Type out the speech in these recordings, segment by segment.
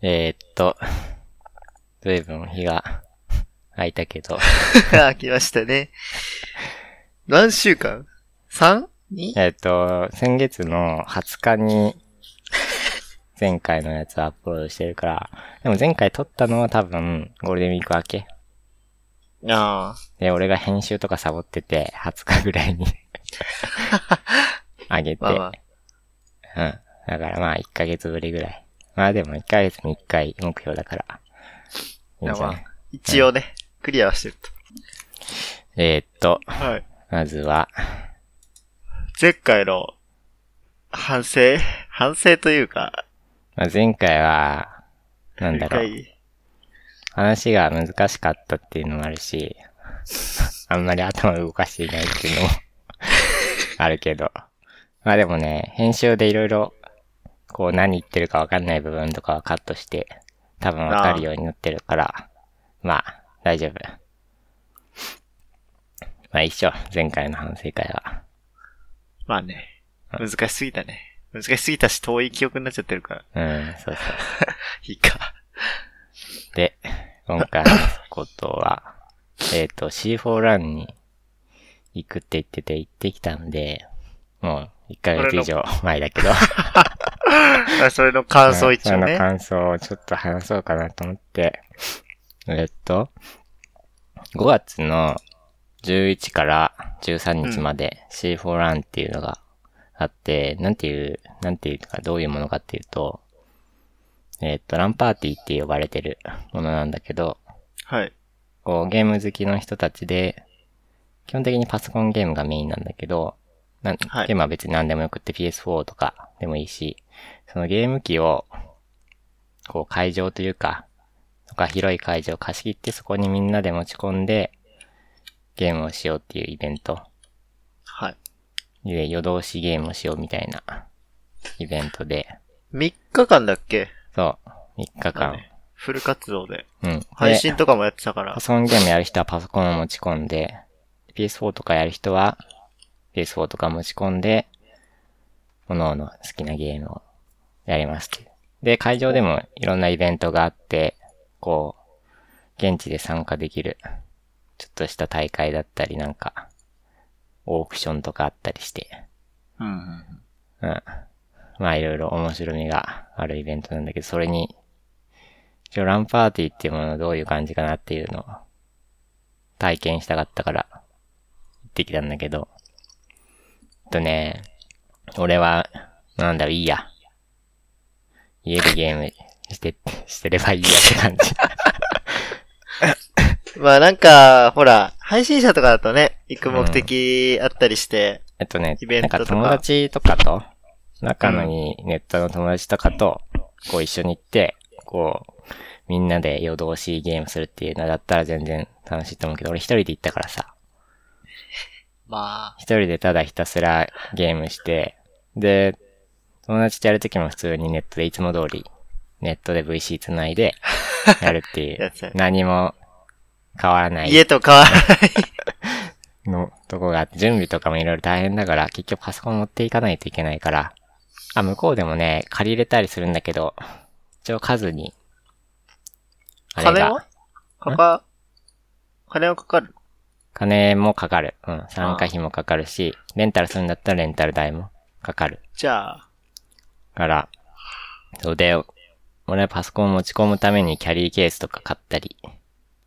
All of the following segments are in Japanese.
えー、っと、ずいぶん日が空いたけど、あ、来ましたね。何週間 ?3?2? えーっと、先月の20日に、前回のやつをアップロードしてるから、でも前回撮ったのは多分、ゴールデンウィーク明け。あで、俺が編集とかサボってて、20日ぐらいに あげて。まあまうん。だからまあ、1ヶ月ぶりぐらい。まあでも1ヶ月に1回目標だから。いいんじゃない？まあ、一応ね、クリアはしてるえー、っと、と。はい。まずは、前回の反省？反省というか、まあ、前回は、なんだろう、話が難しかったっていうのもあるし、あんまり頭動かしていないっていうのも あるけど。まあでもね、編集でいろいろ、こう何言ってるかわかんない部分とかはカットして、多分わかるようになってるから、まあ、大丈夫。まあ一緒、前回の反省会は。まあね、難しすぎたね。難しすぎたし、遠い記憶になっちゃってるから、うん、そうそう。いいか。で、今回のことは、えっと、C4 ランに行くって言ってて行ってきたんで、もう1ヶ月以上前だけど、あ それの感想一応そのね。感想をちょっと話そうかなと思って、えっと、5月の11から13日まで C4 ランっていうのがあって、なんていう、なんていうかどういうものかっていうと、えっと、ランパーティーって呼ばれてるものなんだけど、はい。こう、ゲーム好きの人たちで、基本的にパソコンゲームがメインなんだけど、なんはいゲームは別に何でもよくって PS4 とかでもいいし、そのゲーム機を、こう会場というか、とか広い会場を貸し切ってそこにみんなで持ち込んで、ゲームをしようっていうイベント。はい。で、夜通しゲームをしようみたいなイベントで、3日間だっけ？そう、3日間。ねフル活動で。うん。で配信とかもやってたからパ。ソコンゲームやる人はパソコンを持ち込んで、PS4 とかやる人は PS4 とか持ち込んで、各々好きなゲームをやりますっていう。で、会場でもいろんなイベントがあって、こう、現地で参加できる、ちょっとした大会だったりなんか、オークションとかあったりして、うんうん。うん。まあいろいろ面白みがあるイベントなんだけど、それに、一応ランパーティーっていうものどういう感じかなっていうのを体験したかったから行ってきたんだけど、とね、俺は、なんだろう、いいや。家でゲームして、してればいいやって感じ。まあなんか、ほら、配信者とかだとね、行く目的あったりして、えっとねイ、ベなんかントとか友達とかと、仲のいいネットの友達とかと、こう一緒に行って、こう、みんなで夜通しゲームするっていうのだったら全然楽しいと思うけど、俺一人で行ったからさ、まあ、一人でただひたすらゲームして、で、友達とやるときも普通にネットでいつも通り、ネットで VC 繋いで、やるっていう。何も変わらない。家と変わらない。のとこがあって、準備とかもいろいろ大変だから、結局パソコン持っていかないといけないから、あ、向こうでもね、借りれたりするんだけど、一応数に、あれ金はが、かか、金はかかる？金もかかる。うん、参加費もかかるし、レンタルするんだったらレンタル代もかかる。じゃあ、から、そうで、俺はパソコンを持ち込むためにキャリーケースとか買ったり、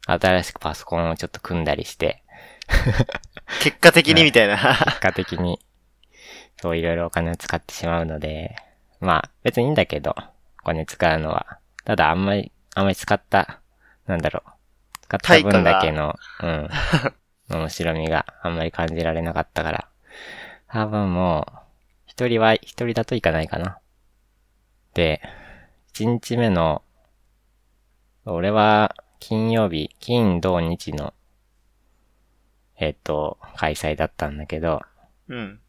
新しくパソコンをちょっと組んだりして、結果的にみたいな。結果的に、そういろいろお金を使ってしまうので、まあ別にいいんだけど、お金使うのは。ただあんまり、あんまり使った、なんだろう。使った分だけの、うん。面白みがあんまり感じられなかったから。多分もう、一人は、一人だといかないかな。で、一日目の、俺は金曜日、金土日の、えっ、と、開催だったんだけど、うん。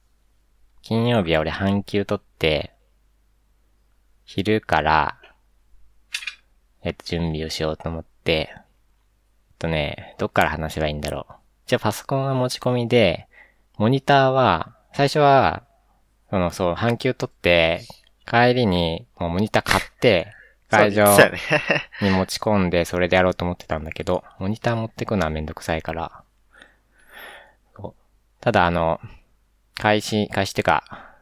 金曜日は俺半休取って、昼から、えっと、準備をしようと思って、えっとね、どっから話せばいいんだろう。じゃあパソコンは持ち込みで、モニターは、最初は、その、そう、半休取って、帰りに、もうモニター買って、会場。に持ち込んで、それでやろうと思ってたんだけど、モニター持ってくのはめんどくさいから。ただあの、開始、開始ってか、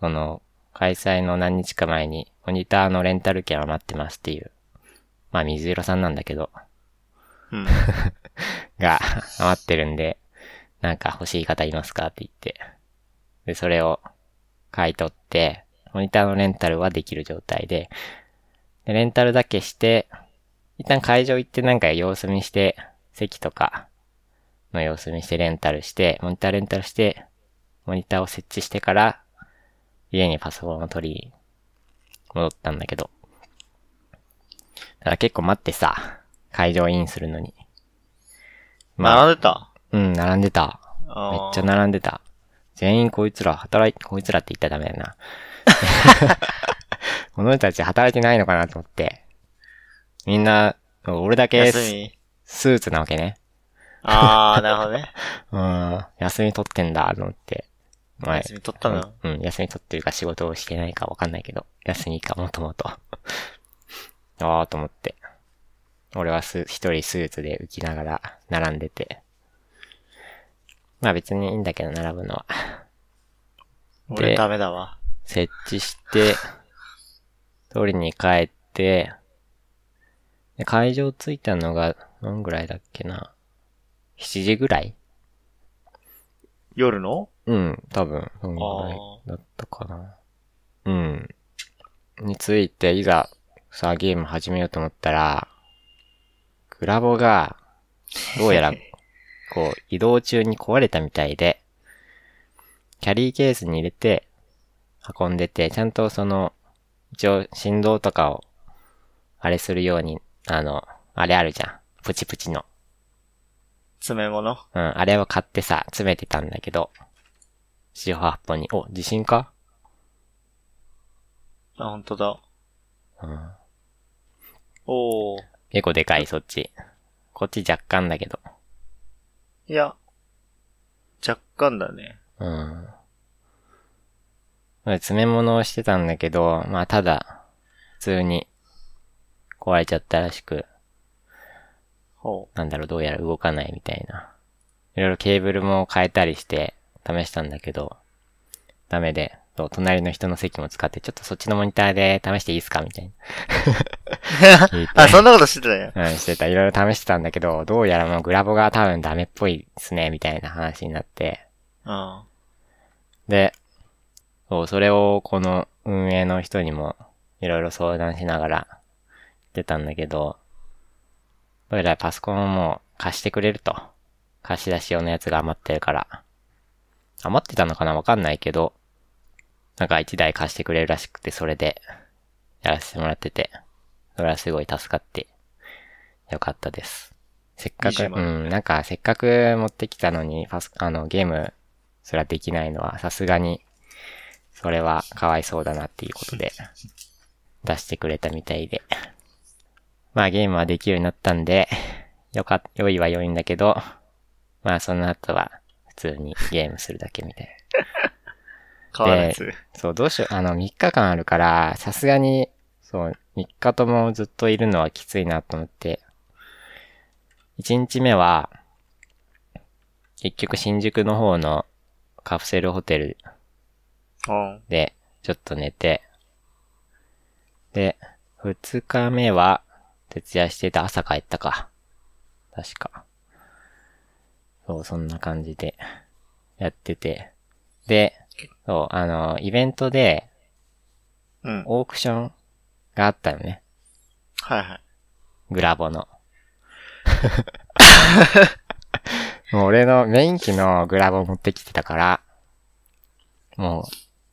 その、開催の何日か前に、モニターのレンタル券は待ってますっていう、まあ水色さんなんだけど、うん。が余ってるんで、なんか欲しい方いますかって言って。で、それを買い取って、モニターのレンタルはできる状態で、でレンタルだけして、一旦会場行ってなんか様子見して、席とかの様子見してレンタルして、モニターレンタルして、モニターを設置してから、家にパソコンを取り、戻ったんだけど。だから結構待ってさ、会場インするのに。まあ、並んでた？うん、並んでた。めっちゃ並んでた。全員こいつら働い、こいつらって言ったらダメだな。この人たち働いてないのかなと思って。みんな、俺だけスーツなわけね。あー、なるほどね。うん、休み取ってんだと思って。前休み取ったの？うん、休み取ってるか仕事をしてないかわかんないけど、休みかもともと。ああと思って。俺はす、一人スーツで浮きながら並んでて。まあ別にいいんだけど、並ぶのは。俺ダメだわ。設置して、取りに帰って、で会場着いたのが、何ぐらいだっけな。7時ぐらい？夜の？うん、多分、そんぐらいだったかな。うん。について、いざ、さあゲーム始めようと思ったら、グラボが、どうやら、こう、移動中に壊れたみたいで、キャリーケースに入れて、運んでて、ちゃんとその、一応振動とかを、あれするように、あの、あれあるじゃん。プチプチの。詰め物？うん、あれを買ってさ、詰めてたんだけど、四方八方に、お、地震か？あ、本当だ。うん。おー。結構でかい、そっち。こっち若干だけど。いや、若干だね。うん。詰め物をしてたんだけど、まあただ、普通に壊れちゃったらしく、ほなんだろう、どうやら動かないみたいな。いろいろケーブルも変えたりして試したんだけど、ダメで、そう隣の人の席も使って、ちょっとそっちのモニターで試していいですかみたいな。あ、そんなことしてたね。うん、してた。いろいろ試してたんだけど、どうやらもうグラボが多分ダメっぽいですね、みたいな話になって。うん。で、そう、それをこの運営の人にもいろいろ相談しながら出たんだけど、どうやらパソコンをもう貸してくれると。貸し出し用のやつが余ってるから。余ってたのかなわかんないけど、なんか一台貸してくれるらしくて、それでやらせてもらってて、それはすごい助かってよかったです。せっかく、20う万ん、なんかせっかく持ってきたのに、パス、あの、ゲームすらできないのは、さすがに、それはかわいそうだなっていうことで、出してくれたみたいで。まあゲームはできるようになったんで、よかっ、良いは良いんだけど、まあその後は、普通にゲームするだけみたい 変わらず。な。そう、どうしよう、あの、3日間あるから、さすがに、そう、3日ともずっといるのはきついなと思って、1日目は、結局新宿の方のカプセルホテルうん。で、ちょっと寝て、で、二日目は、徹夜してた朝帰ったか。確か。そう、そんな感じで、やってて。で、そう、あの、イベントで、うん。オークションがあったよね。はいはい。グラボの。もう俺のメイン機のグラボ持ってきてたから、もう、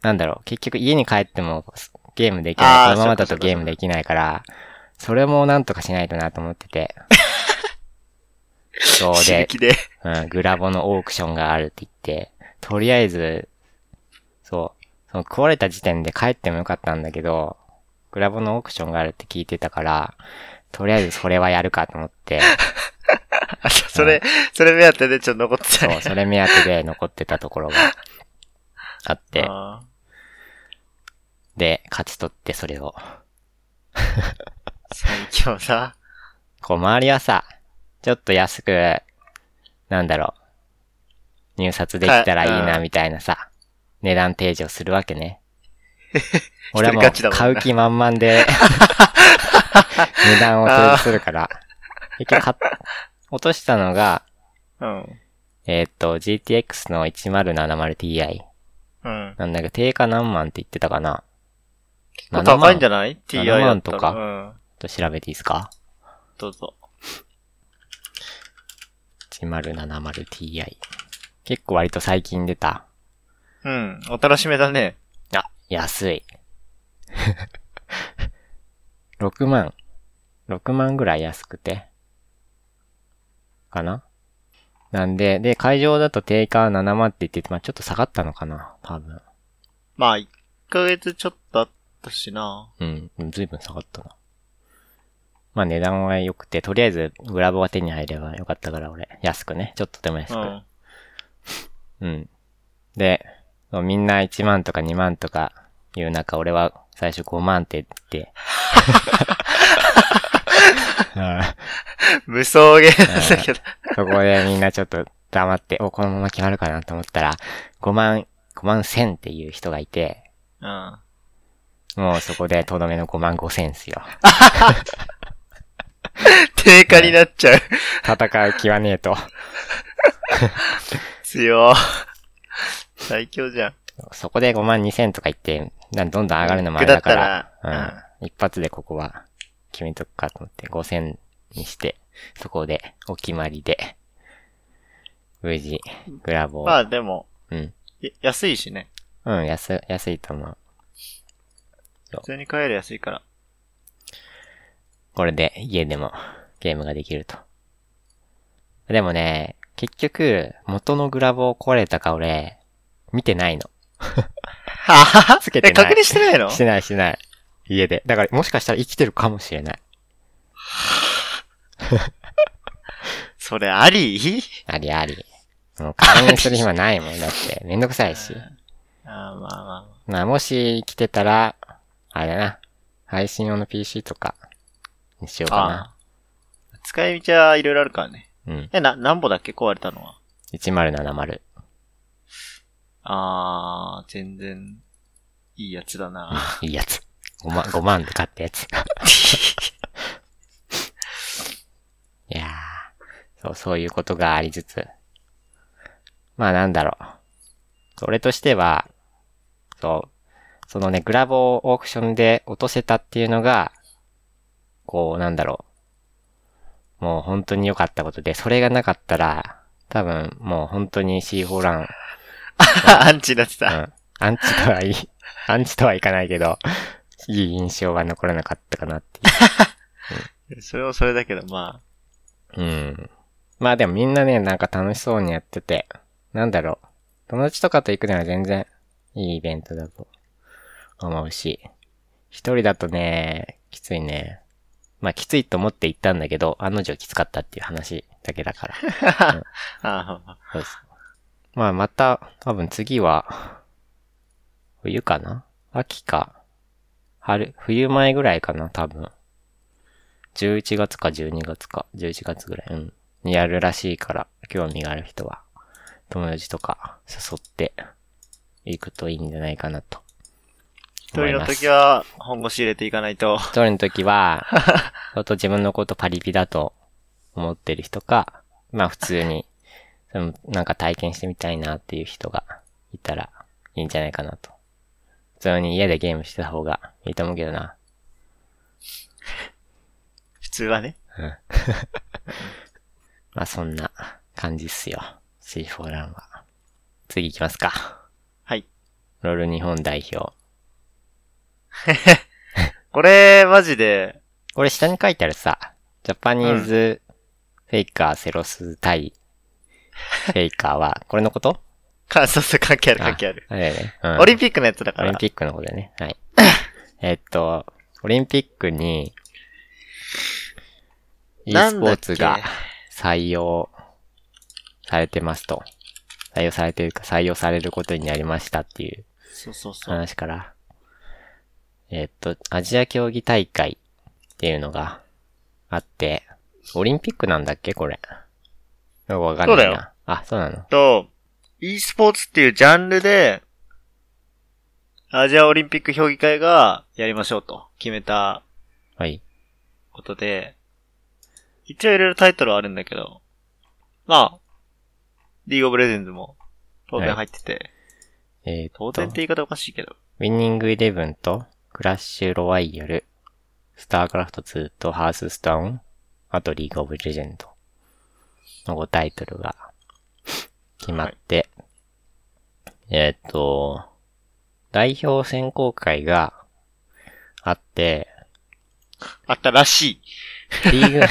なんだろう、結局家に帰ってもゲームできあない。ーこのままだとゲームできないから、それもなんとかしないとなと思ってて。そうで。うん、グラボのオークションがあるって言って、とりあえず、そう、その壊れた時点で帰ってもよかったんだけど、グラボのオークションがあるって聞いてたから、とりあえずそれはやるかと思って、あ、それ、それ目当てでちょっと残ってたそう、ね。それ目当てで残ってたところがあって、あで、勝ち取ってそれを、最強だ。こう周りはさ、ちょっと安く、なんだろう、入札できたらいいなみたいなさ、値段提示をするわけね。俺はもう買う気満々で、値段を提示するから、結局買っ落としたのが、うん。えーっと、GTX の 1070Ti うん。なんだけど、定価何万って言ってたかなこれ高いんじゃない ?TI 7だったら万とかうん。と調べていいですか？どうぞ。1070Ti。結構割と最近出た。うん。お楽しめだね。あ、安い。6万。6万ぐらい安くて。かな？なんで、で、会場だと定価は7万って言ってて、まあちょっと下がったのかな？多分。まあ、1ヶ月ちょっとあったしな。うん、ずいぶん下がったな。まあ値段は良くて、とりあえずグラボが手に入ればよかったから俺、安くね。ちょっとでも安く。うん。うん。で、みんな1万とか2万とか言う中、俺は最初5万って言って。う ん無双ゲーだけど。そこでみんなちょっと黙って、お、このまま決まるかなと思ったら、5万、5万1000っていう人がいて、うん。もうそこでとどめの5万5千っすよ。定価になっちゃう。戦う気はねえと。強。最強じゃん。そこで5万2千とか言って、なんどんどん上がるのもあれだから、うん。一発でここは決めとくかと思って、5千にして、そこでお決まりで、無事、グラボを、まあでも、うん。や安いしね。うん、安、安いと思う。普通に買える安いから。これで家でもゲームができると。でもね、結局、元のグラボ壊れたか俺、見てないの。ははつけてないえ、確認してないの？してないしてない。家で。だからもしかしたら生きてるかもしれない。それあり？ありあり。もう確認する暇ないもん。だって、めんどくさいし。あーまあまあ。まあ、もし来てたら、あれだな。配信用の PC とか、にしようかな。ああ。使い道はいろいろあるからね。うん。え、な、何歩だっけ？壊れたのは。1070。あー、全然、いいやつだな。いいやつ。5万、5万で買ったやつ。いやー、そう、そういうことがありつつ。まあなんだろう。俺としては、そう、そのね、グラボをオークションで落とせたっていうのが、こう、なんだろう。もう本当に良かったことで、それがなかったら、多分もう本当に C4 ラン、アンチになってた。うん。アンチとはいい、アンチとはいかないけど、いい印象は残らなかったかなってい それもそれだけど、まう。うん。まあでもみんなね、なんか楽しそうにやってて、なんだろう。友達とかと行くのは全然いいイベントだと思うし、一人だとね、きついね。まあきついと思って行ったんだけど、案の定きつかったっていう話だけだから。あ。ああ、そうです。まあまた、多分次は、冬かな？秋か。春、冬前ぐらいかな多分。11月か12月か、11月ぐらい、うん。にやるらしいから、興味がある人は、友達とか誘って、行くといいんじゃないかなと。一人の時は、本腰入れていかないと。一人の時は、相当自分のことパリピだと思ってる人か、まあ普通に、そのなんか体験してみたいなっていう人がいたらいいんじゃないかなと。普通に家でゲームしてた方がいいと思うけどな。普通はね。まあそんな感じっすよ。C4 ランは。次行きますか。はい。 LoL 日本代表。これ、マジで、これ下に書いてあるさ、 Japanese Faker セロス対 フェイカーは、これのこと？か、そうそう、関係ある関係ある。あね。うんオリンピックのやつだからオリン。ピックの方でね。はい。えっと、オリンピックに、e スポーツが採用されてますと。採用されてるか、採用されることになりましたっていう。話から、えっと、アジア競技大会っていうのがあって、オリンピックなんだっけこれ？よくわかんないな。そうだよ。あ、そうなの。と、e スポーツっていうジャンルで、アジアオリンピック評議会がやりましょうと決めたはい。ことで、一応いろいろタイトルはあるんだけど、まあ、リーグオブレジェンズも当然入ってて、えーっと、当然って言い方おかしいけど、ウィニングイレブンと、クラッシュロワイヤル、スタークラフト2とハースストーン、あとリーグオブレジェンドの5タイトルが決まって、えーっと、代表選考会があって、あったらしい。リーグ、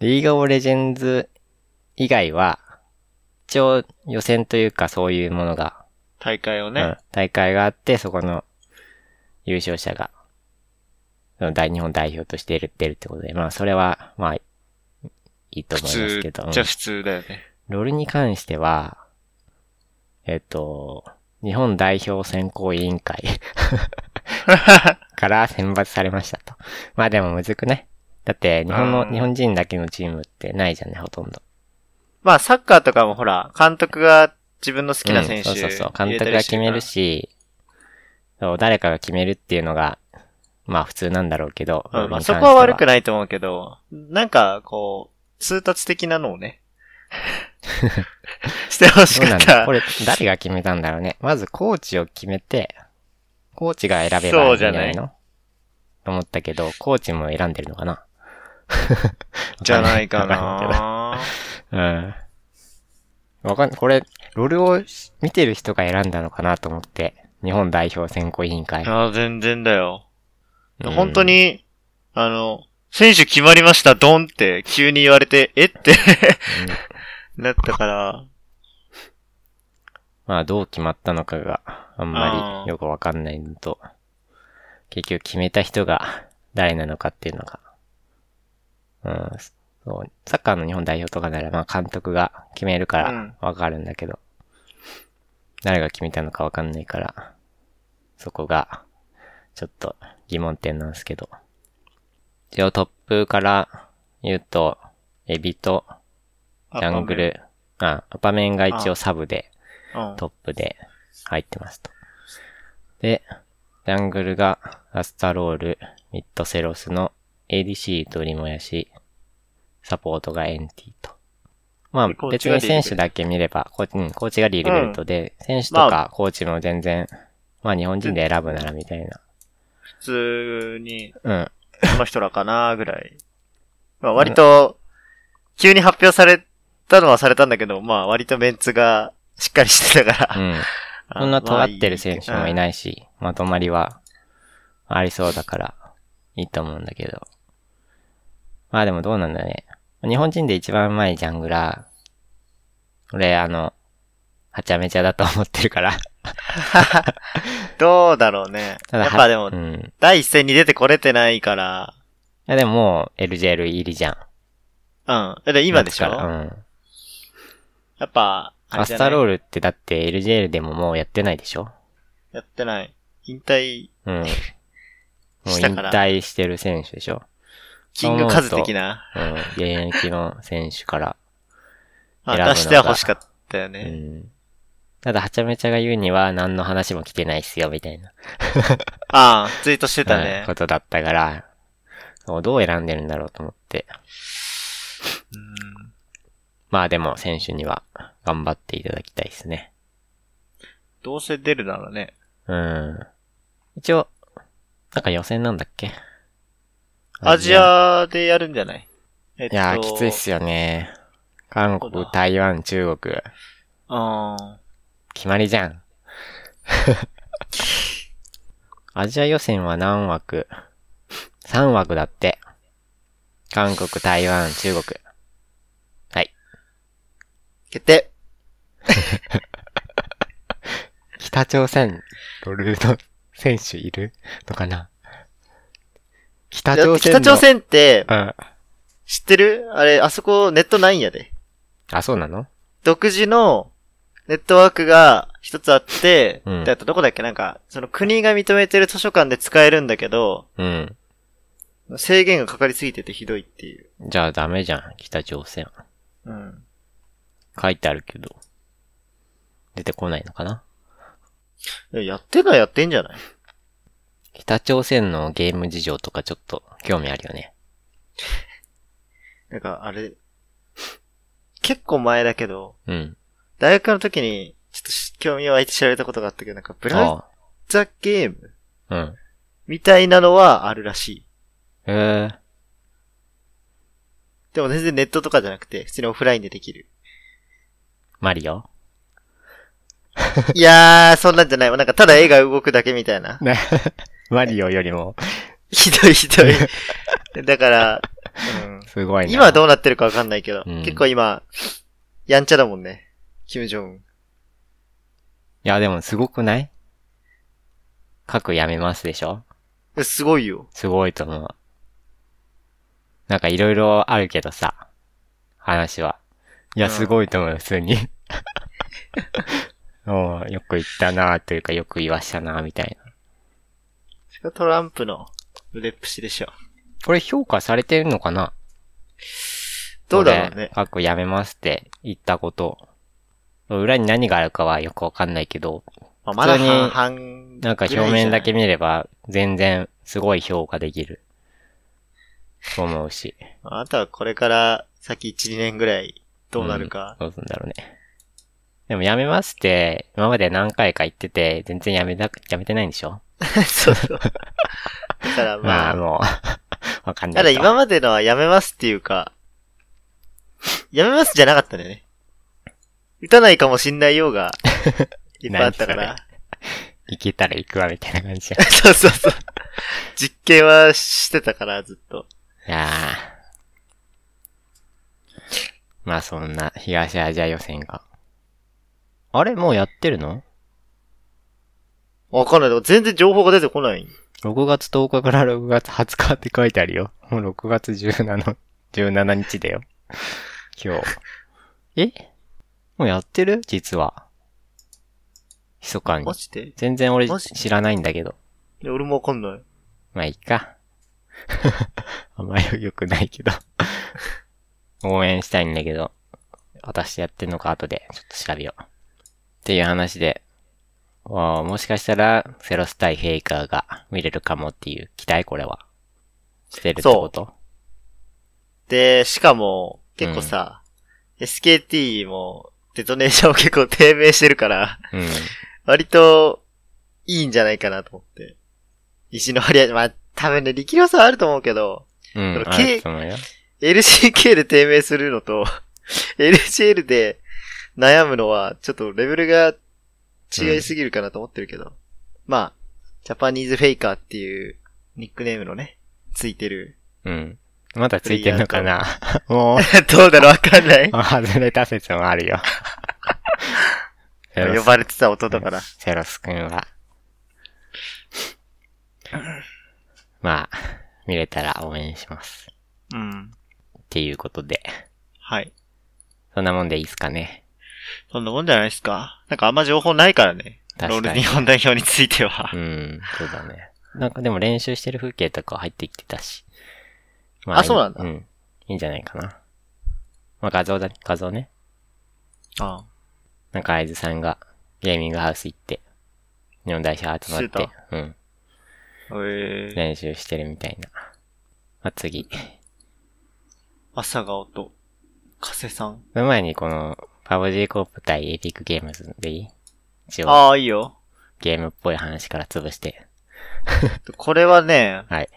リーグオブレジェンズ以外は、一応予選というかそういうものが大会をね。うん、大会があって、そこの優勝者が、大日本代表として出るってことで、まあそれは、まあ、いいと普思います通けど、うんじゃ普通だよね。ロールに関しては、えっと、日本代表選考委員会 から選抜されましたと。まあでもむずくね。だって、日本の、うん日本人だけのチームってないじゃんね、ほとんど。まあ、サッカーとかもほら、監督が自分の好きな選手、うん、そうそうそう。監督が決めるし、そう誰かが決めるっていうのが、まあ普通なんだろうけど。うん、まあそこは悪くないと思うけど、なんか、こう、通達的なのをね、してほしかった。こ。れ、誰が決めたんだろうね。まずコーチを決めて、コーチが選べばいいんじゃないそのと思ったけど、コーチも選んでるのかな？じゃないかなうん。わかんこれ、ロールを見てる人が選んだのかなと思って、日本代表選考委員会。あ全然だよ。うん本当に、あの、選手決まりました、ドンって急に言われて、えっ？てなったから、まあ、どう決まったのかがあんまりよくわかんないのと、結局決めた人が誰なのかっていうのが、うん、そう、サッカーの日本代表とかなら、まあ監督が決めるかうん。らわかるんだけど、誰が決めたのかわかんないから、そこが、ちょっと疑問点なんですけど。一応トップから言うと、エビとジャングル、あ、アパメンが一応サブで、うん。トップで入ってますと。で、ジャングルがアスタロール、ミッドセロスの ADC 鳥もやし、サポートがエンティと。まあ別に選手だけ見れば、コーチ、うん、コーチがリーベルトで、選手とまかコーチも全然、まあ日本人で選ぶならみたいな。普通に、うん。この人らかなぐらい。まあ割と、急に発表されたのはされたんだけど、まあ割とメンツがしっかりしてたから。うん。あ そんな尖ってる選手もいい。ないし、まとまりはありそうだからいいと思うんだけど。まあでもどうなんだね。日本人で一番うまいジャングラー。俺、あの、はちゃめちゃだと思ってるから。どうだろうね。ただやっぱでもう、ん。い第一戦に出てこれてないから、やでももう LJL 入りじゃん。うん。だって今でしょ？夏からうん。やっぱ、あれアじゃない？スタロールってだって LJL でももうやってないでしょ？やってない。引退、うん。もう引したから退してる選手でしょ？キングカズ的な？うん。現役の選手から。あ選ぶのが出しては欲しかったようね。ん。ただ、はちゃめちゃが言うには何の話も来てないっすよ、みたいな。ああ、ツイートしてたうんねこ。とだったから、どう選んでるんだろうと思って。うんまあでも、選手には頑張っていただきたいですね。どうせ出るならね。うん。一応、なんか予選なんだっけ？アジアでやるんじゃない？えっといやー、きついっすよね。韓国、台湾、中国。うん。決まりじゃん。アジア予選は何枠 ?3 枠だって。韓国、台湾、中国。はい。決定 北朝鮮、ロルの選手いるのかな？北朝鮮北朝鮮って、うん。知ってる？あれ、あそこネットないんやで。あ、そうなの？独自のネットワークが一つあって、うんであとどこだっけ？なんか、その国が認めてる図書館で使えるんだけど、うん。制限がかかりすぎててひどいっていう。じゃあダメじゃん、北朝鮮。うん。書いてあるけど。出てこないのかな？やってんのはやってんじゃない？北朝鮮のゲーム事情とかちょっと興味あるよね。なんか、あれ、結構前だけど、うん。大学の時に、ちょっとし興味湧いて調べたことがあったけど、なんか、ブラザゲームあ。うん。みたいなのはあるらしい。へえ。でも全然ネットとかじゃなくて、普通にオフラインでできる。マリオ？いやー、そんなんじゃないわ。なんか、ただ絵が動くだけみたいな。ね。マリオよりも、ひどいひどい。だから、うん、すごいな。今どうなってるかわかんないけど、うん結構今、やんちゃだもんね。キム・ジョンウン。いや、でもすごくない？核やめますでしょ？えすごいよ。すごいと思う。なんかいろいろあるけどさ、話は。いや、うんすごいと思うよ、普通に。おうよく言ったなというか、よく言わしたなみたいな。トランプの腕っぷしでしょ。これ評価されてるのかな？どうだろうね。核やめますって言ったこと。裏に何があるかはよくわかんないけど、まあ、まだ普通に半々なんか表面だけ見れば全然すごい評価できる。と思うし。あとはこれから先1、2年ぐらいどうなるか。どうすんだろうね。でもやめますって、今まで何回か言ってて、全然やめた、やめてないんでしょ？そうそう。だからま まあ、あもう、わかんなただ。今までのはやめますっていうか、やめますじゃなかったんだよね。打たないかもしんないようが、いっぱいあったから。行けたら行くわ、みたいな感じじゃん。そうそうそう。実験はしてたから、ずっと。いやーまあそんな東アジア予選が。あれもうやってるの？わかんない。全然情報が出てこない。?6 月10日から6月20日って書いてあるよ。もう6月17、17日だよ。今日。え？もうやってる？実は。密かにマ。ジで？全然俺マジ知らないんだけど。いや俺もわかんない。まあいいか。あんまり良くないけど。応援したいんだけど、私やってんのか後でちょっと調べよう。っていう話で、わあもしかしたらセロス対フェイカーが見れるかもっていう期待これは。してるってこと？で、しかも、結構さ、SKT も、デトネーション結構低迷してるから、うん。割と、いいんじゃないかなと思って。石の張り合い、まあ、多分ね、力量差はあると思うけど、うん。けあると思うよ。LCK で低迷するのと、LCL で悩むのは、ちょっとレベルが違いすぎるかなと思ってるけど。まあ、ジャパニーズフェイカーっていうニックネームのね、ついてる。うん。まだついてんのかな？もう、どうだろう？わかんない。外れた説もあるよ。呼ばれてた音だから。セロスくんは。まあ、見れたら応援します。うん。っていうことで、はい。そんなもんでいいっすかね？そんなもんじゃないですか？なんかあんま情報ないからね。ロ確かにール日本代表についてはう。ん、そうだね。なんかでも練習してる風景とか入ってきてたし。まあそうなんだうん。いいんじゃないかな。まあ画像だ、画像ね。あなんか、合図さんがゲーミングハウス行って、日本代表集まっしてて、うん、あ。えー、練習してるみたいな。まあ、次。朝顔と、加瀬さん。その前にこの、パブ G コープ対エピックゲームズでいい？一応、ああ、いいよ。ゲームっぽい話から潰して。これはね、はい。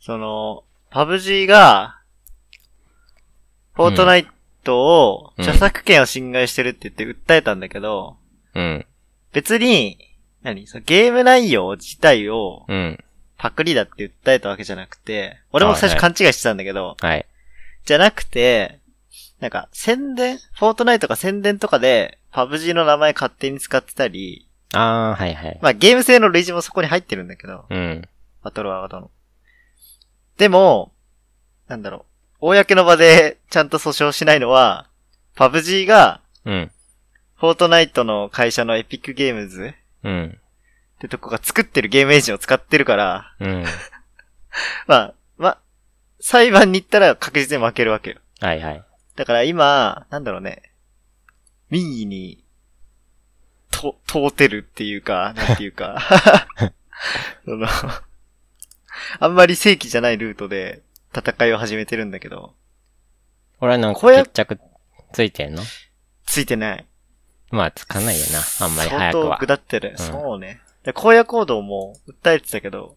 その、パブ G が、フォートナイトを、うん著作権を侵害してるって言って訴えたんだけど、うん。別に、何？そのゲーム内容自体をうん。パクリだって訴えたわけじゃなくて、俺も最初勘違いしてたんだけど、はい。じゃなくて、なんか宣伝フォートナイトが宣伝とかで、パブ G の名前勝手に使ってたり、あー、はいはい。まあゲーム性の類似もそこに入ってるんだけど、うん。バトルワードの。でも、なんだろう。公の場でちゃんと訴訟しないのは、パブ G が、うん。フォートナイトの会社のエピックゲームズうん。ってとこが作ってるゲームエンジンを使ってるから、うん。まあ、ま裁判に行ったら確実に負けるわけよ。はいはい。だから今、なんだろうね。民意に、と、通てるっていうか、なんていうか。その、あんまり正規じゃないルートで戦いを始めてるんだけど、俺はなんか決着ついてんの？ついてない。まあつかないよな。あんまり早くは相当。下ってる。んそうね。で荒野行動も訴えてたけど、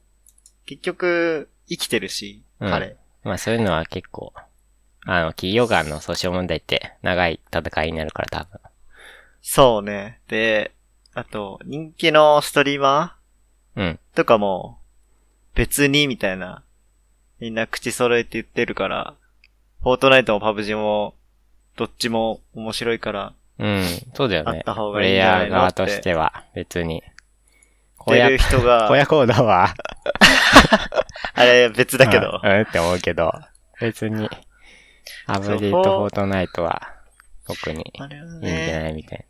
結局、生きてるし、うん彼。まあそういうのは結構、あの、企業間の訴訟問題って長い戦いになるから多分。そうね。で、あと、人気のストリーマうん。ーとかも、別にみたいな、みんな口揃えて言ってるから、フォートナイトもパブジも、どっちも面白いから、うん。そうだよね。あった方プレイヤー側としては別に。出る人が小、屋コードは、あれ別だけど う、ん、うんって思うけど、別に、アブリーとフォートナイトは、特にいいんじゃなね。いみたいな。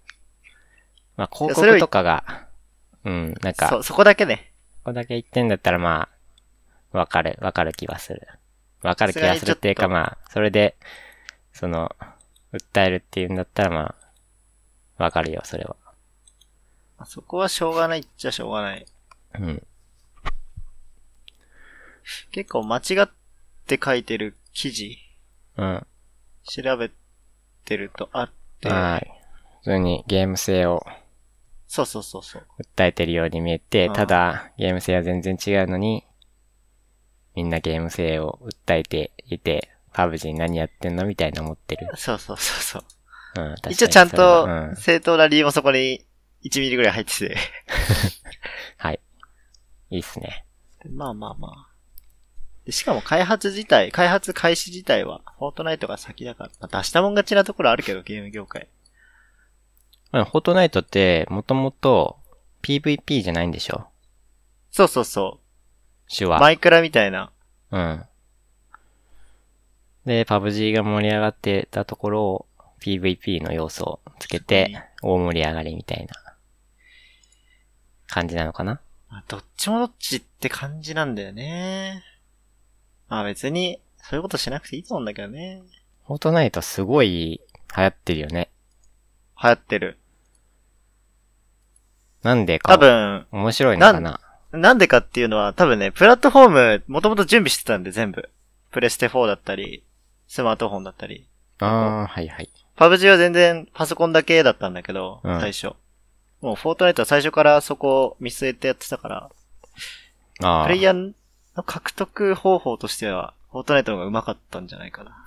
まあ、広告とかが、うん、なんか、そ、そこだけね。ここだけ言ってんだったらまあ、わかる、わかる気はする。わかる気がするっていうかまあ、それで、その、訴えるっていうんだったらまあ、わかるよ、それは。そこはしょうがないっちゃしょうがない。うん。結構間違って書いてる記事、うん。調べてるとあって、はい。普通にゲーム性をそうそうそうそう。訴えてるように見えて、うんただ、ゲーム性は全然違うのに、みんなゲーム性を訴えていて、パブジに何やってんのみたいな思ってる。そうそうそうそう。うん、確かに一応ちゃんとうん、正当な理由もそこに1ミリぐらい入ってて。はい。いいっすね。まあまあまあ。でしかも開発自体、開発開始自体は、フォートナイトが先だから、まあ、出したもん勝ちなところあるけど、ゲーム業界。まあフォートナイトって、もともと PVP じゃないんでしょ？そうそうそう。手話。マイクラみたいな。うん。で、パブ G が盛り上がってたところを PVP の要素をつけて、大盛り上がりみたいな感じなのかな？まあどっちもどっちって感じなんだよね。まあ別に、そういうことしなくていいと思うんだけどね。フォートナイトすごい流行ってるよね。流行ってる。なんでか。多分、面白いのかな？なんでかっていうのは、多分ね、プラットフォーム、もともと準備してたんで、全部。プレステ4だったり、スマートフォンだったり。ああ、はいはい。パブ G は全然パソコンだけだったんだけど、うん最初。もうフォートナイトは最初からそこを見据えてやってたから、ああ。プレイヤーの獲得方法としては、フォートナイトの方が上手かったんじゃないかな。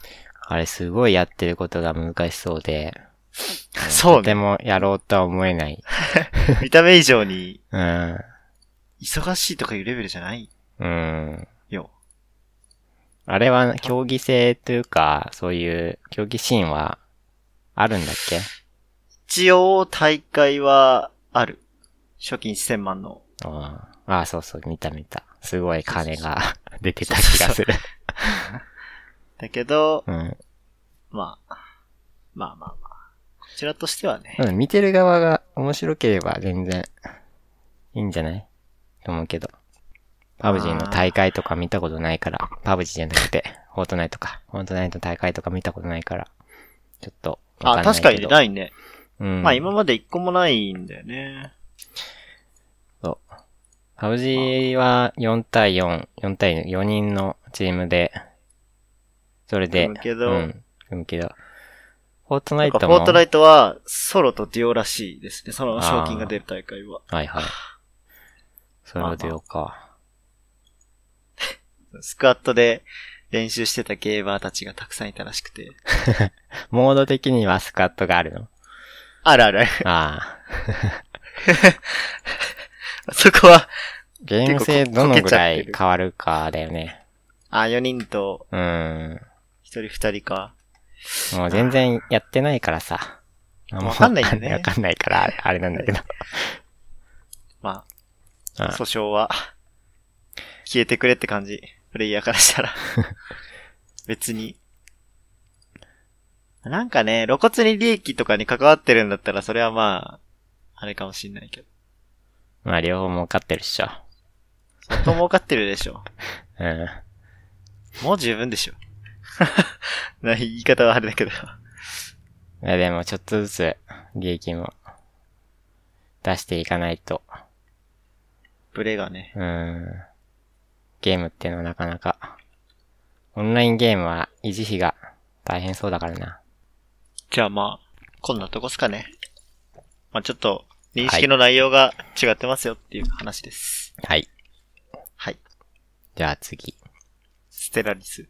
あれすごいやってることが難しそうで。そうね。とてもやろうとは思えない。見た目以上に、うん。忙しいとかいうレベルじゃないうん。よ。あれは競技性というか、そういう競技シーンはあるんだっけ？一応、大会は、ある。賞金1000万の。ああああ、そうそう、見た見た。すごい金が 出てた気がする。だけど、うん。まあ、まあまあまあ。こちらとしてはね。うん見てる側が面白ければ全然いいんじゃない？と思うけど。パブジーの大会とか見たことないから、パブジーじゃなくて、フォートナイトか。フォートナイト大会とか見たことないから、ちょっとあ、んないけど。確かにないね。うん。まあ今まで一個もないんだよね。そう。パブジーは4対4、4対4人のチームで、それで、組むけどうん、組むけど、フォートナイトも、フォートナイトはソロとデュオらしいですね。その賞金が出る大会は。はいはい。それは出ようか。スクワットで練習してたゲーマーたちがたくさんいたらしくて。モード的にはスカットがあるの？あるあるある。ああ。そこは、ゲーム性どのぐらい変わるかだよね。あ、4人とうん。1人2人か。もう全然やってないからさ。わかんないんだねわかんないから、あれなんだけど。訴訟は、消えてくれって感じ。プレイヤーからしたら。別に。なんかね、露骨に利益とかに関わってるんだったら、それはまあ、あれかもしんないけど。まあ両方儲かってるっしょ。相当儲かってるでしょ。うん。もう十分でしょ。な 言い方はあれだけど。いやでもちょっとずつ利益も出していかないと、ブレがね。うーん、ゲームっていうのはなかなか、オンラインゲームは維持費が大変そうだからな。じゃあまあ、こんなとこっすかね。まあちょっと、認識の内容が違ってますよっていう話です。はい。はい。じゃあ次。ステラリス。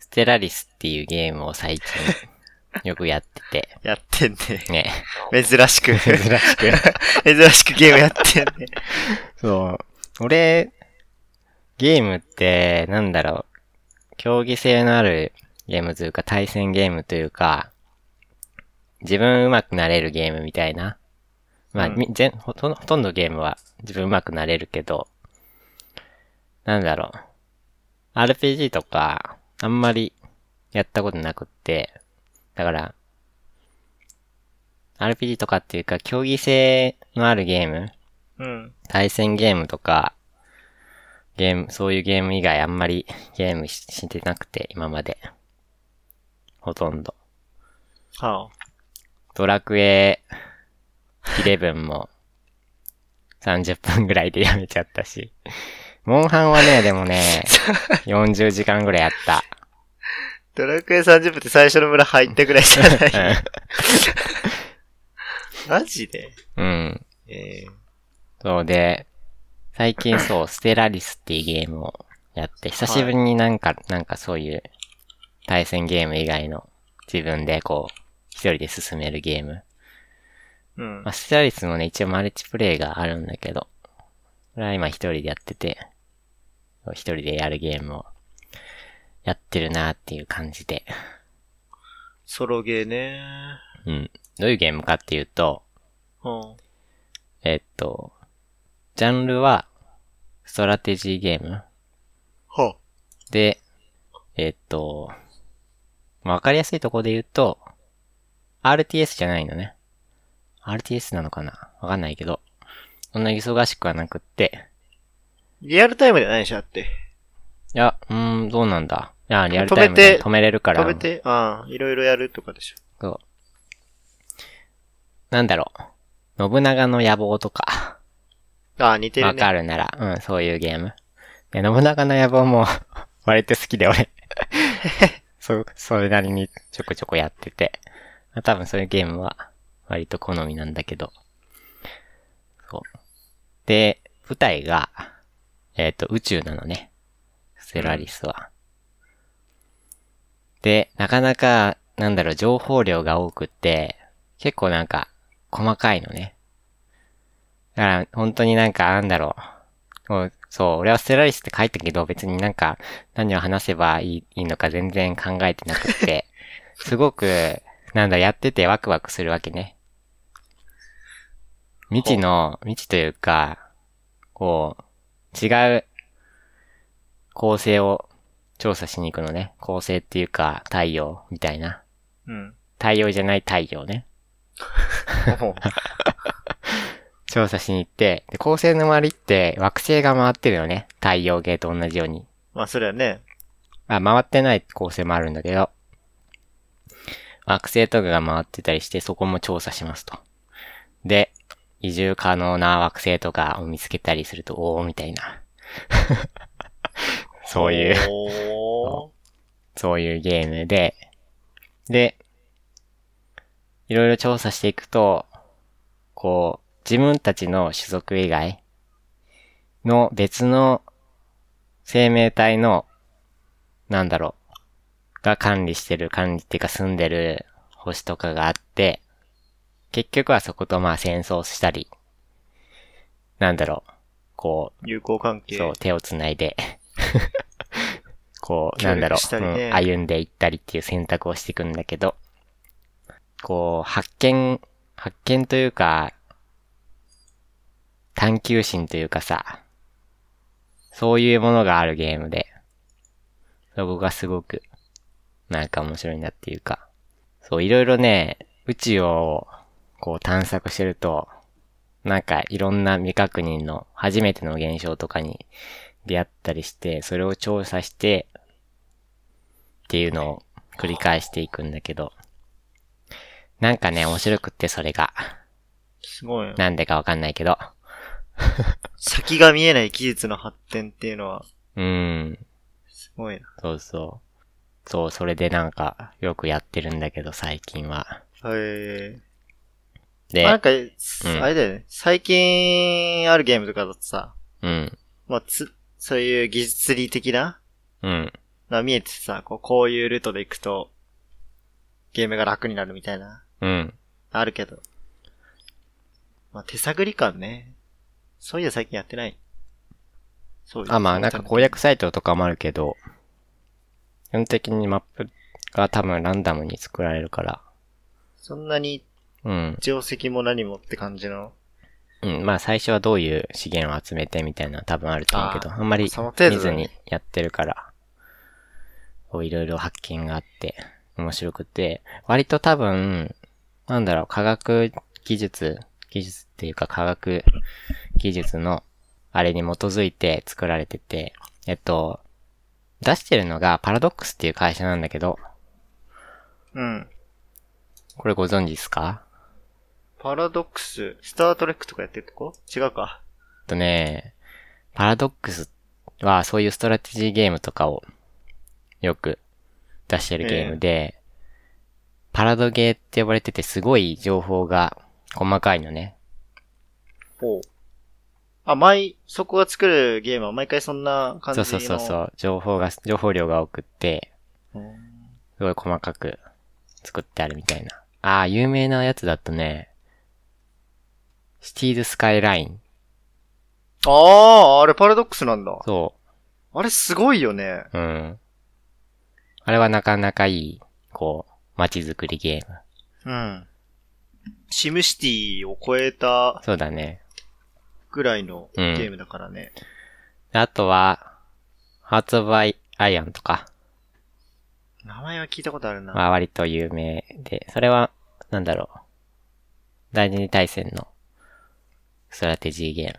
ステラリスっていうゲームを最近よくやってやってんね。て、ね。珍しく。珍しく。珍しくゲームやってんね。そう。俺、ゲームって、なんだろう。競技性のあるゲームというか、対戦ゲームというか、自分上手くなれるゲームみたいな。まあ、うんみ全ほとんど、ほとんどゲームは自分上手くなれるけど、なんだろう。RPG とか、あんまりやったことなくって、だから、RPG とかっていうか、競技性のあるゲームうん。対戦ゲームとか、ゲーム、そういうゲーム以外あんまり ゲームししてなくて、今まで。ほとんど。はドラクエ11も 30分ぐらいでやめちゃったし。モンハンはね、でもね、40時間ぐらいやった。ドラクエ30分って最初の村入ったぐらいじゃない？マジで？うん。うん。えー、そうで、最近そう、ステラリスっていうゲームをやって、久しぶりになんか、なんかそういう対戦ゲーム以外の自分でこう、一人で進めるゲーム。うんまあ、。ステラリスもね、一応マルチプレイがあるんだけど、これは今一人でやってて、一人でやるゲームをやってるなっていう感じで。ソロゲーね。うん。どういうゲームかっていうと、うん。えっと、ジャンルは、ストラテジーゲームはで、えっと、まあわかりやすいところで言うと、RTS じゃないのね。RTS なのかな？わかんないけど、そんな忙しくはなくって、リアルタイムじゃないでしょ、だって。いや、うーん、どうなんだ。いや、リアルタイムで止めれるから。止めて、ああ、いろいろやるとかでしょ。そう。なんだろう。信長の野望とか、ああ、似てるわね。かるなら、うん、そういうゲーム。で、信長の野望も、割と好きで俺。そう、それなりにちょこちょこやってて。まあ多分そういうゲームは、割と好みなんだけど。そう。で、舞台が、えっ、と、宇宙なのね。ステラリスは。で、なかなか、なんだろう、情報量が多くって、結構なんか、細かいのね。だから、本当になんか、なんだろう。こうそう、俺はステラリスって書いたけど、別になんか、何を話せばいいいいのか全然考えてなくって、すごく、なんだ、やっててワクワクするわけね。未知の、未知というか、こう、違う構成を調査しに行くのね。構成っていうか、太陽みたいな。うん。太陽じゃない太陽ね。調査しに行って、で、恒星の周りって惑星が回ってるよね。太陽系と同じように。まあ、それはね。あ、回ってない恒星もあるんだけど、惑星とかが回ってたりして、そこも調査しますと。で、移住可能な惑星とかを見つけたりすると、おー、みたいな。そういう、おそういうゲームで、で、いろいろ調査していくと、こう、自分たちの種族以外の別の生命体の、なんだろう、が管理してる、管理っていうか住んでる星とかがあって、結局はそことまあ戦争したり、なんだろう、こう、友好関係。そう、手をつないで、こう、なんだろう、ねうん歩んでいったりっていう選択をしていくんだけど、こう、発見、発見というか、探求心というかさ、そういうものがあるゲームで、そこがすごく、なんか面白いなっていうか、そう、いろいろね、宇宙を、こう探索してると、なんかいろんな未確認の初めての現象とかに出会ったりして、それを調査して、っていうのを繰り返していくんだけど、なんかね、面白くってそれが。すごいな。なんでかわかんないけど。先が見えない技術の発展っていうのは、うーん。すごいな。そうそう。そう、それでなんか、よくやってるんだけど、最近は。へでえ。、なんか、んあれだよね。最近あるゲームとかだとさ、うん。まあ、つ、そういう技術理的なうん。のが見えてさ、こう、こういうルートで行くと、ゲームが楽になるみたいな、うん。あるけど。まあ、手探り感ね。そういうの最近やってない。そうあ、まあなんか攻略サイトとかもあるけど、基本的にマップが多分ランダムに作られるから、そんなにうん。定石も何もって感じの？うん、まあ最初はどういう資源を集めてみたいなの多分あると思うけど、あーあんまりその程度だね見ずにやってるから、こういろいろ発見があって、面白くて、割と多分、なんだろう、科学技術、技術っていうか科学技術のあれに基づいて作られてて、えっと、出してるのがパラドックスっていう会社なんだけど、うん。これご存知ですか？パラドックス、スタートレックとかやってるとこ？違うか。えっとね、パラドックスはそういうストラテジーゲームとかをよく出してるゲームで、パラドゲーって呼ばれててすごい情報が細かいのね。ほう。あ、毎、そこが作るゲームは毎回そんな感じの。そうそうそうそう。情報が、情報量が多くって、うん。すごい細かく作ってあるみたいな。ああ、有名なやつだとね、シティーズスカイライン。ああ、あれパラドックスなんだ。そあれすごいよね。う。うん。あれはなかなかいい、こう、街づくりゲーム。うん。シムシティを超えたそうだね。ぐらいのうんゲームだからね。であとは、ハーツオブアイアンとか名前は聞いたことあるな。は割と有名で、それは、なんだろう。第二次大戦のストラテジーゲ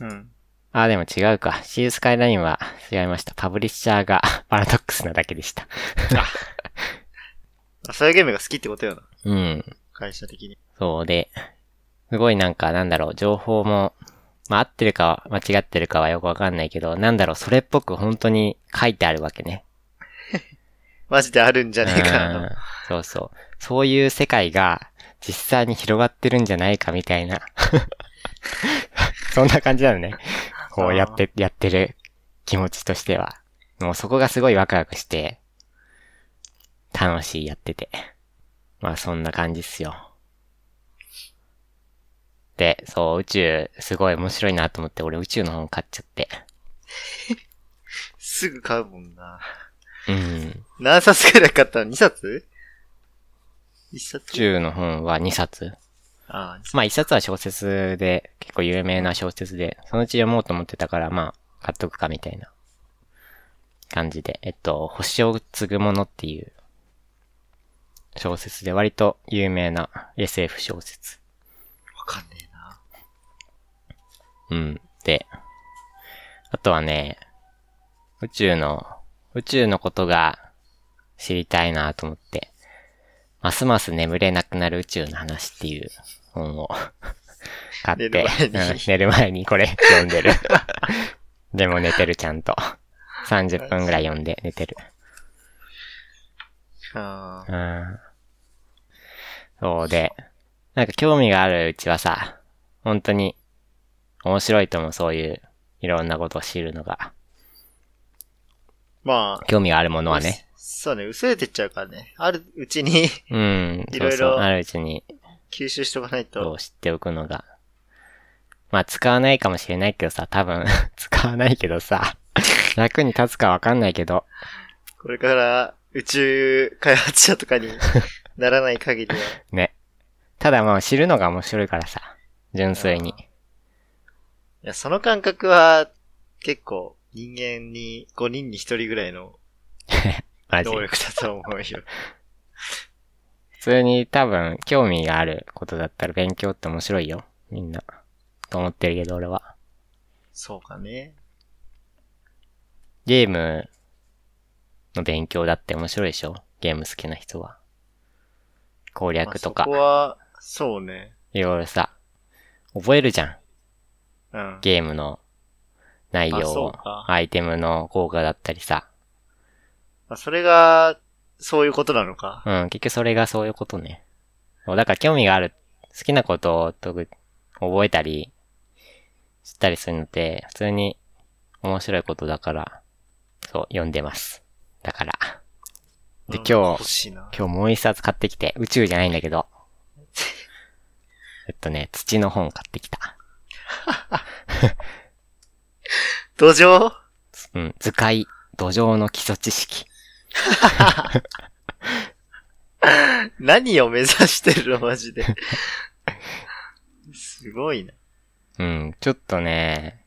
ーム。うん。あ、でも違うか。シーズスカイラインは違いました。パブリッシャーが パラドックスなだけでした。あ そういうゲームが好きってことよな。うん。会社的に。そうで、すごいなんかなんだろう、情報も、まあ合ってるか間違ってるかはよくわかんないけど、なんだろう、それっぽく本当に書いてあるわけね。マジであるんじゃねえかなうんそうそう。そういう世界が実際に広がってるんじゃないかみたいな。そんな感じなのね。こうやって、やってる気持ちとしては。もうそこがすごいワクワクして、楽しいやってて。まあそんな感じっすよ。で、そう、宇宙、すごい面白いなと思って、俺宇宙の本買っちゃって。すぐ買うもんな。うん。何冊くらい買ったの ?2 冊 ?1 冊？宇宙の本は2冊。ああ、まあ一冊は小説で、結構有名な小説で、そのうち読もうと思ってたから、まあ、買っとくかみたいな感じで。えっと、星を継ぐものっていう小説で割と有名な SF 小説。わかんねえな。うん。で、あとはね、宇宙の、宇宙のことが知りたいなと思って、ますます眠れなくなる宇宙の話っていう本を 買って、寝る前にうん寝る前にこれ読んでる。でも寝てるちゃんと。30分ぐらい読んで寝てる。ああ。うん。そうで、なんか興味があるうちはさ、本当に面白いと思う、そういういろんなことを知るのが。まあ、興味があるものはね。そうね、薄れてっちゃうからね。あるうちにうん。いろいろあるうちに、吸収しとかないと。そう知っておくのが。まあ使わないかもしれないけどさ、多分 使わないけどさ、役に立つかわかんないけど、これから宇宙開発者とかにならない限りは。ね。ただまあ知るのが面白いからさ、純粋に。いや、その感覚は結構人間に5人に1人ぐらいのマジ。能力だと思うよ。普通に多分興味があることだったら勉強って面白いよ。みんな。と思ってるけど俺は。そうかね。ゲームの勉強だって面白いでしょゲーム好きな人は。攻略とかまあそこ、は、そうね。いろいろさ、覚えるじゃん。うん。ゲームの内容を。アイテムの効果だったりさ。まあそれが、そういうことなのか。うん、結局それがそういうことね。だから興味がある、好きなことを覚えたり、知ったりするのって、普通に面白いことだから、そう、読んでます。だから。で、うん今日。今日もう一冊買ってきて、宇宙じゃないんだけど。えっとね、土の本買ってきた。土壌？うん、図解、土壌の基礎知識。何を目指してるのマジで。すごいな。うん、ちょっとね、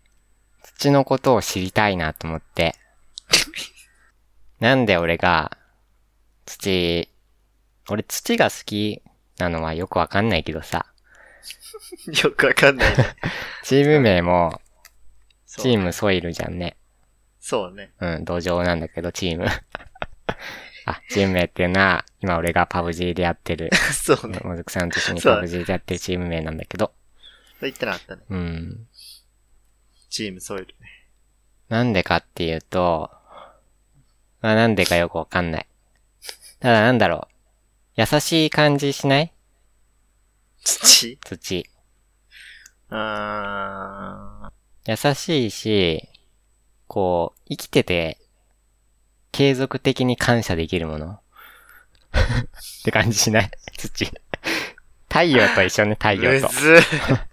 土のことを知りたいなと思って。なんで俺が、土、俺土が好きなのはよくわかんないけどさ、よくわかんないね。チーム名も、チームソイルじゃんね。そうね。うん、土壌なんだけど、チーム。あ、チーム名っていうのは、今俺がパブ G でやってる、そうね。もずくさんと一緒にパブ G でやってるチーム名なんだけど、そう言ってなかったね。うん。チームソイルね。なんでかっていうと、まあなんでかよくわかんない。ただなんだろう。優しい感じしない？土？土。あ優しいし、こう、生きてて、継続的に感謝できるもの？って感じしない？土。太陽と一緒ね、太ー。陽とむ。ず。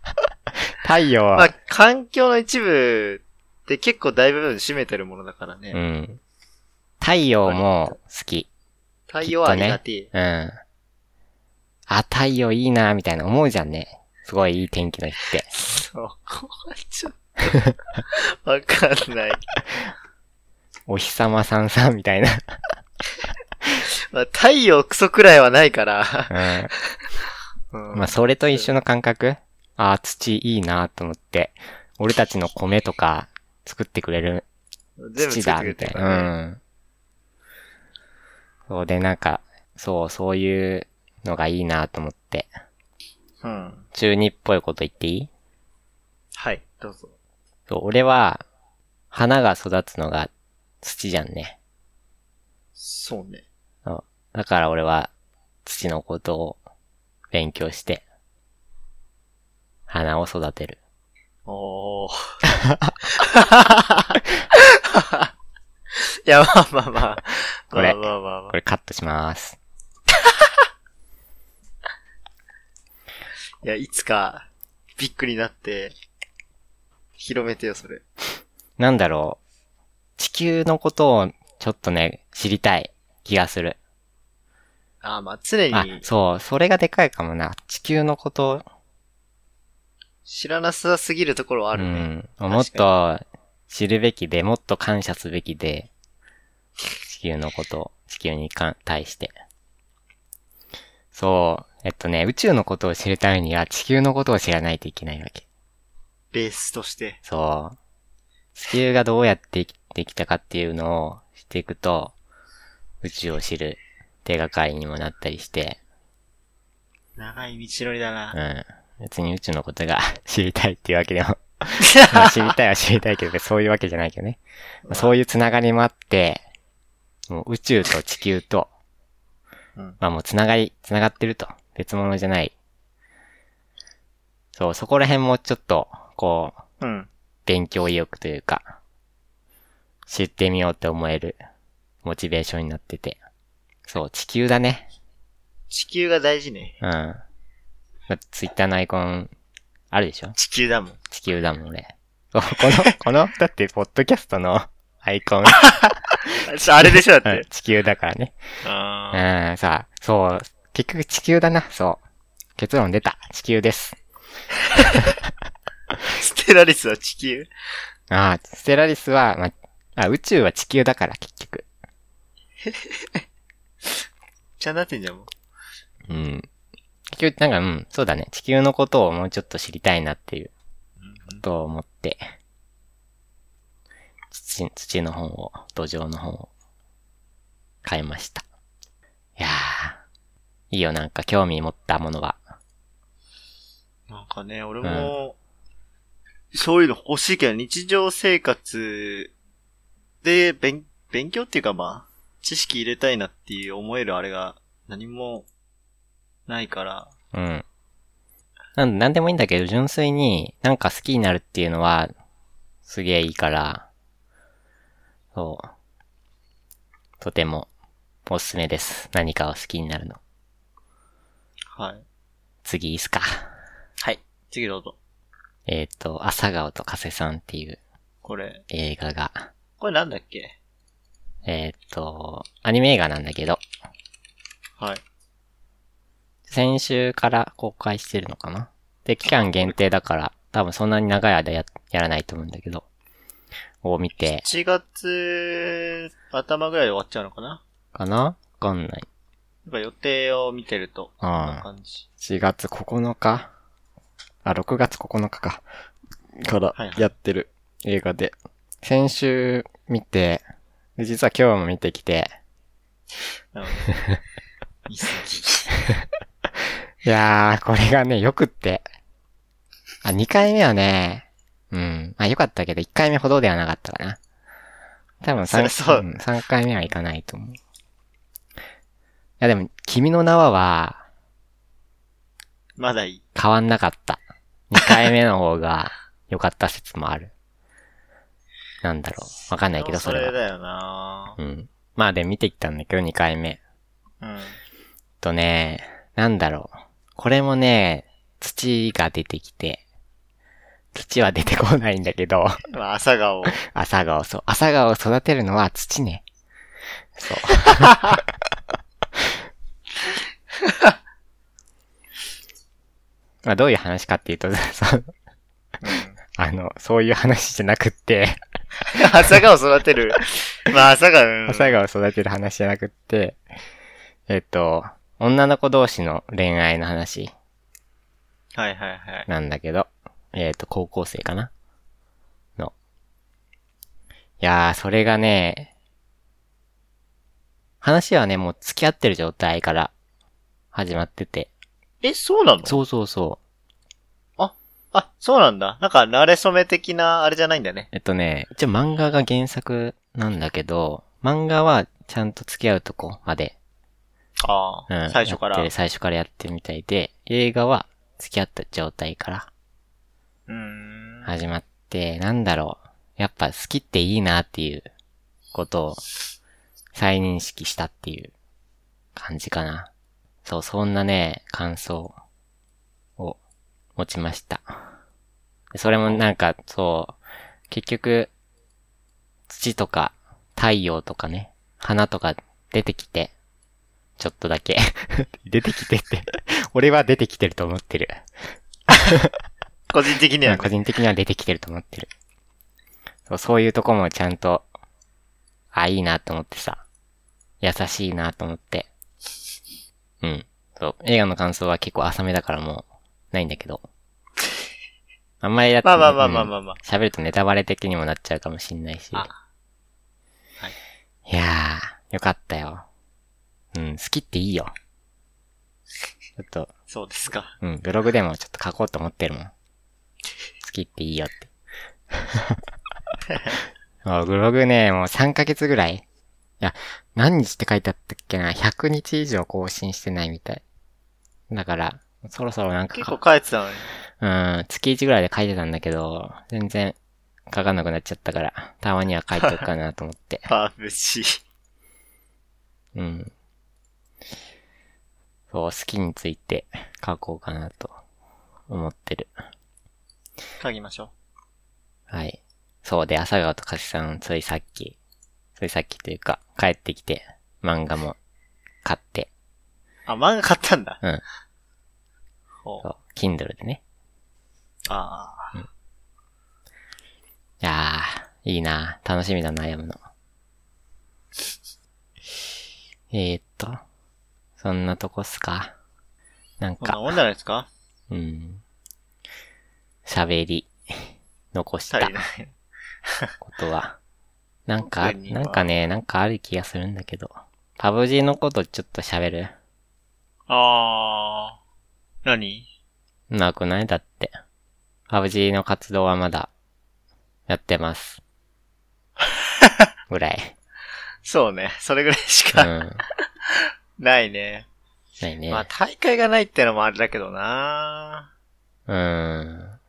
太陽は、まあ、環境の一部って結構大部分占めてるものだからね。うん。太陽も好き。太陽はありがてえ。うん。あ、太陽いいな、みたいな思うじゃんね。すごいいい天気の日って。そこはちょっと、わかんない。お日様さんさんみたいな。まあ、太陽クソくらいはないから。うん。うんまあ、それと一緒の感覚？あ、土いいなと思って。俺たちの米とか作ってくれる土だ、みたいな。うん。そうで、なんか、そう、そういうのがいいなと思って。うん。中二っぽいこと言っていい？はい、どうぞ。そう、俺は、花が育つのが土じゃんね。そうね。そうだから俺は土のことを勉強して、花を育てる。おー。いや、まあまあまあ。これまあまあまあまこれカットします。あ。いや、いつか、ビッグになって、広めてよ、それ。なんだろう。地球のことをちょっとね、知りたい気がする。ああ、まあ常あに、そう、それがでかいかもな。地球のこと、知らなさすぎるところはあるね。うん。もっと知るべきで、もっと感謝すべきで、地球のことを、地球にかん対して。そう、えっとね、宇宙のことを知るためには地球のことを知らないといけないわけ。ベースとして。そう。地球がどうやって生きてきたかっていうのを知っていくと、宇宙を知る手がかりにもなったりして、長い道のりだうな。ん。別に宇宙のことが 知りたいっていうわけでも、まあ知りたいは知りたいけど、そういうわけじゃないけどね。まあそういうつながりもあって、もう宇宙と地球と、うんまあもうつながり、つながってると。別物じゃない。そう、そこら辺もちょっと、こう、うん。勉強意欲というか、知ってみようって思えるモチベーションになってて。そう、地球だね。地球が大事ね。うん。まあ、ツイッターのアイコン、あるでしょ？地球だもん。地球だもんね。そう、この、この、だって、ポッドキャストのアイコン、あれでしょ、だって。うん地球だからね。あうん、さあ、そう、結局地球だな、そう。結論出た。地球です。ー ステラリスは地球？ああ、ステラリスは、まあ、あ、宇宙は地球だから、結局。ちゃなってんじゃん、もう。うん。結局、なんか、うん、そうだね。地球のことをもうちょっと知りたいなっていう、ことを思って。土、土の本を、土壌の本を買いました。いやー、いいよなんか興味持ったものは。なんかね、俺も、そういうの欲しいけど、日常生活で勉、勉強っていうかまあ、知識入れたいなっていう思えるあれが何もないから、うん。なんなんでもいいんだけど、純粋になんか好きになるっていうのは、すげえいいから、そう。とても、おすすめです。何かを好きになるの。はい。次いいっすか？はい。次どうぞ。えっ、と、朝顔と加瀬さんっていうこれ、映画が、これなんだっけ？えっ、と、アニメ映画なんだけど、はい。先週から公開してるのかな？で、期間限定だから、多分そんなに長い間や、やらないと思うんだけど、を見て、7月頭ぐらいで終わっちゃうのかな？かな？わかんない。なんか予定を見てると、こんなああ、感じ。4月9日？あ、6月9日か。からはいはい。やってる映画で。先週見て、で実は今日も見てきて、いやー、これがね、よくって。あ、2回目はね、うん。あ、よかったけど、1回目ほどではなかったかな。多分そりゃそう3、ん、3回目はいかないと思う。いやでも、君の名はは、ぎ。まだいい。変わんなかった。2回目の方が良かった説もある。なんだろう。わかんないけど、それは。それだよなうん。まあで見てきたんだけど、2回目。うん。とね、なんだろう。これもね、土が出てきて、土は出てこないんだけど、まあ、朝顔。朝顔、そう。朝顔を育てるのは土ね。そう。まあどういう話かっていうと、そうあの、そういう話じゃなくって、朝顔育てる。まあ、朝顔、うん朝顔を育てる話じゃなくって、えっと、女の子同士の恋愛の話はいはいはい。なんだけど、えっと、高校生かなの。いやー、それがね、話はね、もう付き合ってる状態から始まってて。え、そうなの？そうそうそう。あ、そうなんだ。なんか、慣れ初め的な、あれじゃないんだね。えっとね、一応漫画が原作なんだけど、漫画はちゃんと付き合うとこまで、ああ、うん、最初から。最初からやってるみたいで、映画は付き合った状態からうーん。始まって、なんだろう。やっぱ好きっていいなっていうことを再認識したっていう感じかな。そう、そんなね、感想を持ちました。でそれもなんか、そう、結局、土とか太陽とかね、花とか出てきて、ちょっとだけ 出てきてって俺は出てきてると思ってる。個人的には、うん個人的には出てきてると思ってる。そうそういうとこもちゃんと、あ、いいなと思ってさ。優しいなと思って。うん。そう。映画の感想は結構浅めだからもう、ないんだけど。あんまりやってまあまあまあまあまあまあ。喋るとネタバレ的にもなっちゃうかもしんないし。あはいいやー、よかったよ。うん、好きっていいよ。ちょっと、そうですか。うん、ブログでもちょっと書こうと思ってるもん。好きっていいよって。もうブログね、もう3ヶ月ぐらい。いや、何日って書いてあったっけな ?100 日以上更新してないみたい。だから、そろそろなんか結か構帰ってたのに。うん、月1ぐらいで書いてたんだけど、全然書かなくなっちゃったから、たまには書いとくかなと思って。パーブシー。うん。そう、好きについて書こうかなと思ってる。書きましょはい。そうで、朝顔とかしさん、ついさっき、ついさっきというか、帰ってきて、漫画も買って、う。あ、漫画買ったんだ。うん。ほうそう、Kindle でね。ああ。いやー、いいな楽しみだな、読むの。えー、っと、そんなとこっすか？なんか、こんなもんじゃないですか？うん。喋り、残した足りない。ことは、なんか、なんかね、なんかある気がするんだけど。パブ G のことちょっと喋る？あー。何？なくない？だって。パブ G の活動はまだ、やってます。ぐらい。そうね。それぐらいしかうん。ないね。ないね。まあ大会がないってのもあれだけどなうん。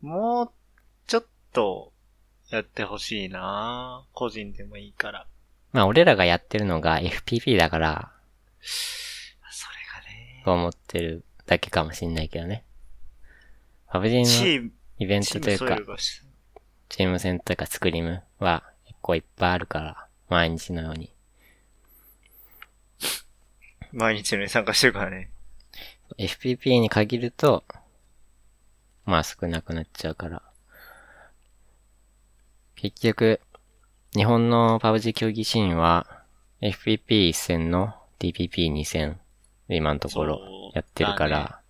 もう、ちょっと、やってほしいな個人でもいいから。まあ俺らがやってるのが FPP だから、思ってるだけかもしんないけどね。パブ G のチーム、イベントというかチーム戦というかスクリームは結構いっぱいあるから、毎日のように。毎日のように参加してるからね。FPP に限ると、まあ少なくなっちゃうから。結局、日本の PUBG 競技シーンは、FPP 一戦の TPP2 戦、今のところやってるから、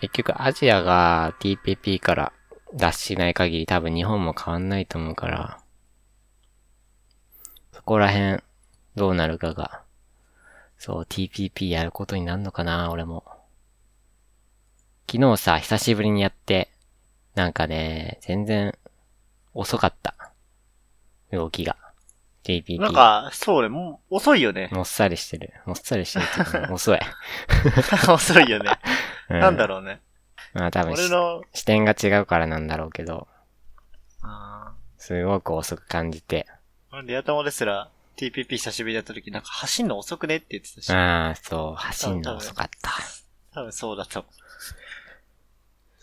結局アジアが TPP から脱しない限り多分日本も変わんないと思うから、そこら辺どうなるかが、そう、TPP やることになるのかな、俺も。昨日さ、久しぶりにやって、なんかね、全然、遅かった。動きが。TPP。なんか、そうね、もう、遅いよね。もっさりしてる。もっさりしてるっていうか、遅い。遅いよね。うなんだろうね。まあ多分し俺の、視点が違うからなんだろうけど、あすごく遅く感じて。ーリア友ですら、TPP 久しぶりだった時、なんか走んの遅くねって言ってたし。ああ、そう、走んの遅かった。多分そうだと思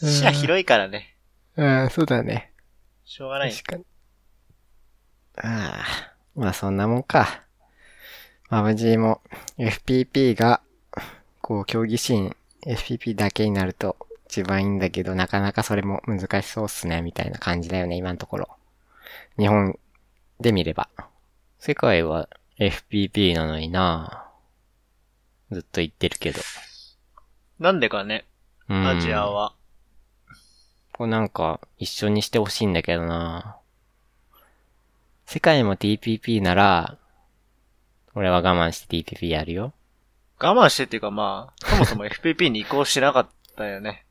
う。視野広いからね。ああ、そうだね。しょうがない。確かに。ああ、まあそんなもんか。マブ G も FPP が、こう競技シーン FPP だけになると一番いいんだけど、なかなかそれも難しそうっすね、みたいな感じだよね、今のところ。日本で見れば。世界は FPP なのになずっと言ってるけど。なんでかね、うんアジアは。こうなんか、一緒にしてほしいんだけどな世界も TPP なら、俺は我慢して TPP やるよ。我慢してっていうかまあ、そもそも FPP に移行しなかったよね。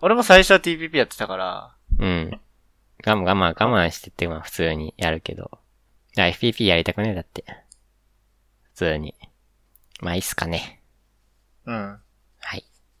俺も最初は TPP やってたから、うん。我慢、我慢、我慢してって、まあ普通にやるけど。いや、FPP やりたくねえだって。普通に。まあいいっすかね。うん。